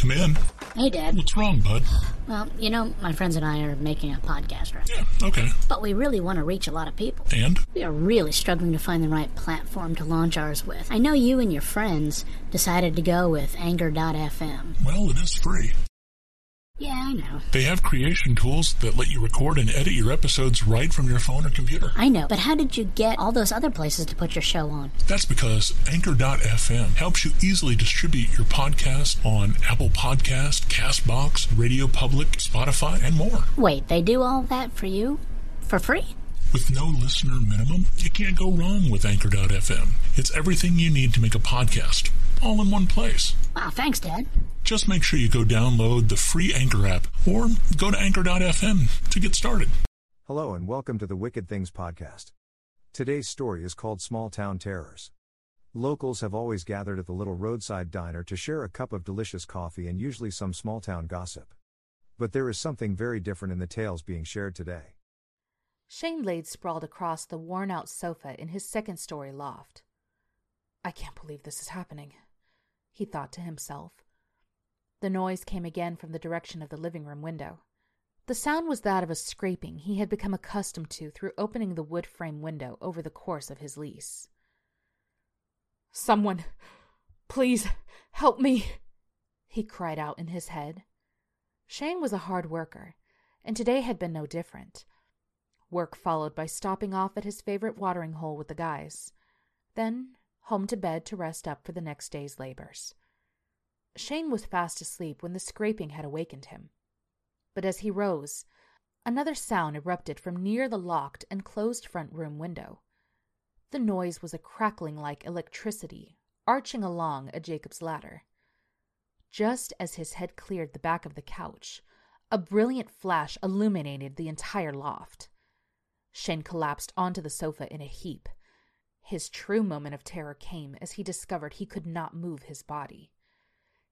come in. Hey, Dad. What's wrong, bud? Well, you know, my friends and I are making a podcast, right? Yeah, okay. But we really want to reach a lot of people. And? We are really struggling to find the right platform to launch ours with. I know you and your friends decided to go with Anchor.fm. Well, it is free. Yeah, I know. They have creation tools that let you record and edit your episodes right from your phone or computer. I know. But how did you get all those other places to put your show on? That's because Anchor.fm helps you easily distribute your podcast on Apple Podcast, Castbox, Radio Public, Spotify, and more. Wait, they do all that for you? For free? With no listener minimum, you can't go wrong with Anchor.fm. It's everything you need to make a podcast, all in one place. Wow, thanks, Dad. Just make sure you go download the free Anchor app or go to Anchor.fm to get started. Hello and welcome to the Wicked Things podcast. Today's story is called Small Town Terrors. Locals have always gathered at the little roadside diner to share a cup of delicious coffee and usually some small town gossip. But there is something very different in the tales being shared today. Shane laid sprawled across the worn out sofa in his second story loft. I can't believe this is happening, he thought to himself. The noise came again from the direction of the living room window. The sound was that of a scraping he had become accustomed to through opening the wood frame window over the course of his lease. Someone, please help me, he cried out in his head. Shane was a hard worker, and today had been no different. Work followed by stopping off at his favorite watering hole with the guys, then home to bed to rest up for the next day's labors. Shane was fast asleep when the scraping had awakened him. But as he rose, another sound erupted from near the locked and closed front room window. The noise was a crackling like electricity arching along a Jacob's ladder. Just as his head cleared the back of the couch, a brilliant flash illuminated the entire loft. Shane collapsed onto the sofa in a heap. His true moment of terror came as he discovered he could not move his body.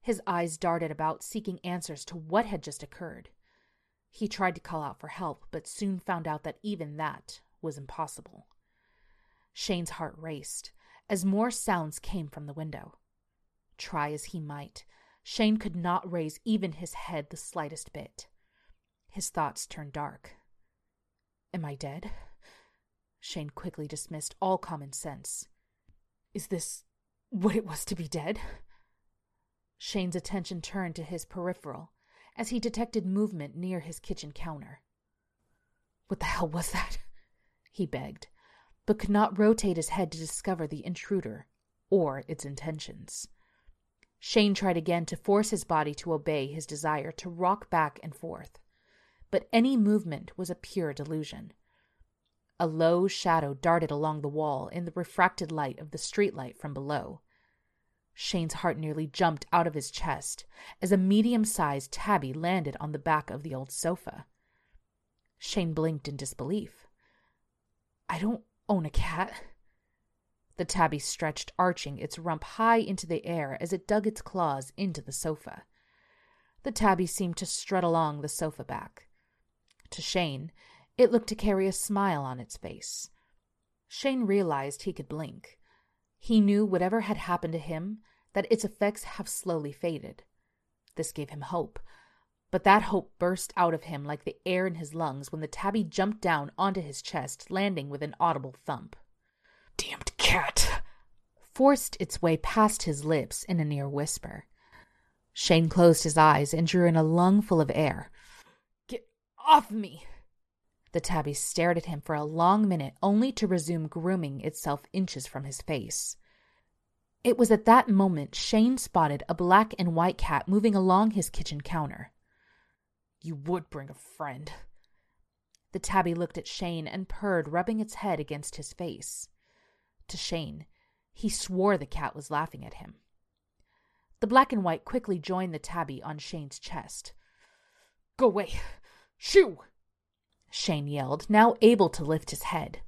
His eyes darted about, seeking answers to what had just occurred. He tried to call out for help, but soon found out that even that was impossible. Shane's heart raced as more sounds came from the window. Try as he might, Shane could not raise even his head the slightest bit. His thoughts turned dark. Am I dead? Shane quickly dismissed all common sense. Is this what it was to be dead? Shane's attention turned to his peripheral as he detected movement near his kitchen counter. What the hell was that? he begged, but could not rotate his head to discover the intruder or its intentions. Shane tried again to force his body to obey his desire to rock back and forth, but any movement was a pure delusion. A low shadow darted along the wall in the refracted light of the streetlight from below. Shane's heart nearly jumped out of his chest as a medium sized tabby landed on the back of the old sofa. Shane blinked in disbelief. I don't own a cat. The tabby stretched, arching its rump high into the air as it dug its claws into the sofa. The tabby seemed to strut along the sofa back. To Shane, it looked to carry a smile on its face. Shane realized he could blink. He knew whatever had happened to him, that its effects have slowly faded. This gave him hope, but that hope burst out of him like the air in his lungs when the tabby jumped down onto his chest, landing with an audible thump. Damned cat! forced its way past his lips in a near whisper. Shane closed his eyes and drew in a lungful of air. Get off me! The tabby stared at him for a long minute, only to resume grooming itself inches from his face. It was at that moment Shane spotted a black and white cat moving along his kitchen counter. You would bring a friend. The tabby looked at Shane and purred, rubbing its head against his face. To Shane, he swore the cat was laughing at him. The black and white quickly joined the tabby on Shane's chest. Go away! Shoo! Shane yelled, now able to lift his head.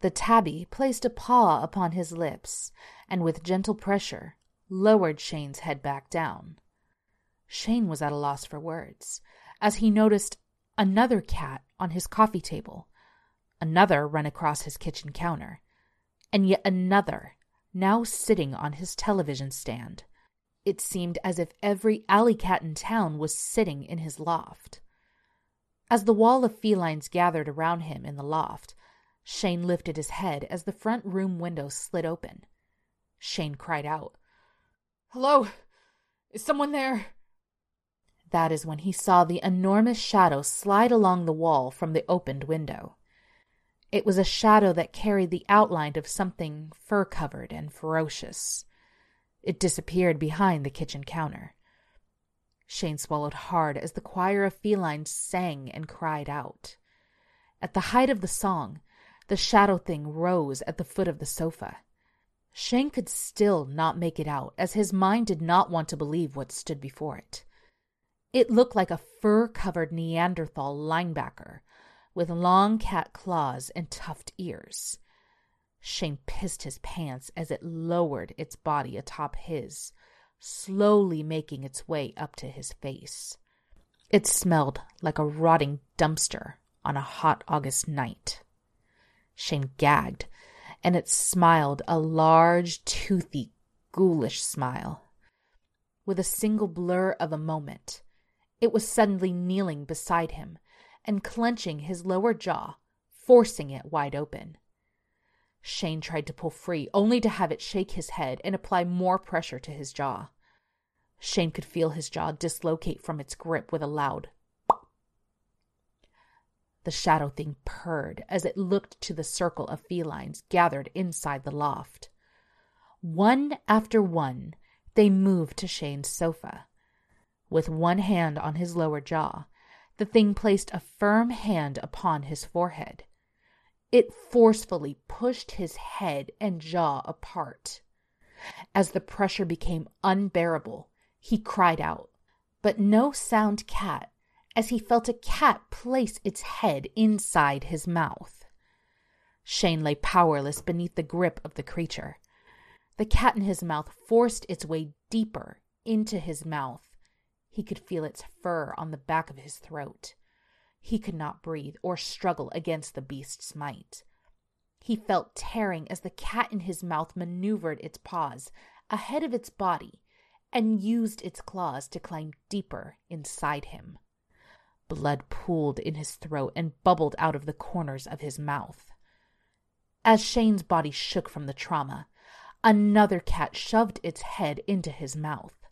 The tabby placed a paw upon his lips and, with gentle pressure, lowered Shane's head back down. Shane was at a loss for words as he noticed another cat on his coffee table, another run across his kitchen counter, and yet another now sitting on his television stand. It seemed as if every alley cat in town was sitting in his loft. As the wall of felines gathered around him in the loft, Shane lifted his head as the front room window slid open. Shane cried out, Hello? Is someone there? That is when he saw the enormous shadow slide along the wall from the opened window. It was a shadow that carried the outline of something fur covered and ferocious. It disappeared behind the kitchen counter. Shane swallowed hard as the choir of felines sang and cried out. At the height of the song, the shadow thing rose at the foot of the sofa. Shane could still not make it out, as his mind did not want to believe what stood before it. It looked like a fur covered Neanderthal linebacker with long cat claws and tufted ears. Shane pissed his pants as it lowered its body atop his, slowly making its way up to his face. It smelled like a rotting dumpster on a hot August night. Shane gagged, and it smiled a large, toothy, ghoulish smile. With a single blur of a moment, it was suddenly kneeling beside him and clenching his lower jaw, forcing it wide open. Shane tried to pull free, only to have it shake his head and apply more pressure to his jaw. Shane could feel his jaw dislocate from its grip with a loud. The shadow thing purred as it looked to the circle of felines gathered inside the loft. One after one, they moved to Shane's sofa. With one hand on his lower jaw, the thing placed a firm hand upon his forehead. It forcefully pushed his head and jaw apart. As the pressure became unbearable, he cried out, but no sound cat, as he felt a cat place its head inside his mouth. Shane lay powerless beneath the grip of the creature. The cat in his mouth forced its way deeper into his mouth he could feel its fur on the back of his throat. He could not breathe or struggle against the beast's might. He felt tearing as the cat in his mouth maneuvered its paws ahead of its body and used its claws to climb deeper inside him. Blood pooled in his throat and bubbled out of the corners of his mouth. As Shane's body shook from the trauma, another cat shoved its head into his mouth.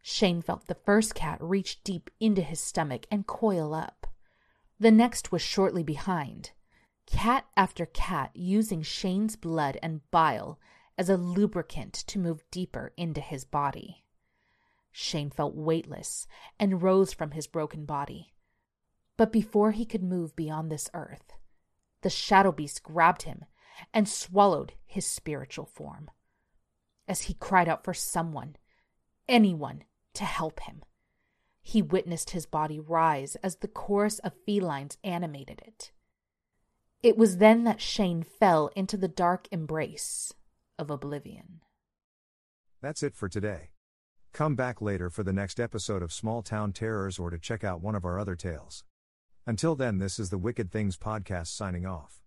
Shane felt the first cat reach deep into his stomach and coil up. The next was shortly behind, cat after cat using Shane's blood and bile as a lubricant to move deeper into his body. Shane felt weightless and rose from his broken body. But before he could move beyond this earth, the shadow beast grabbed him and swallowed his spiritual form. As he cried out for someone, anyone, to help him. He witnessed his body rise as the chorus of felines animated it. It was then that Shane fell into the dark embrace of oblivion. That's it for today. Come back later for the next episode of Small Town Terrors or to check out one of our other tales. Until then, this is the Wicked Things Podcast signing off.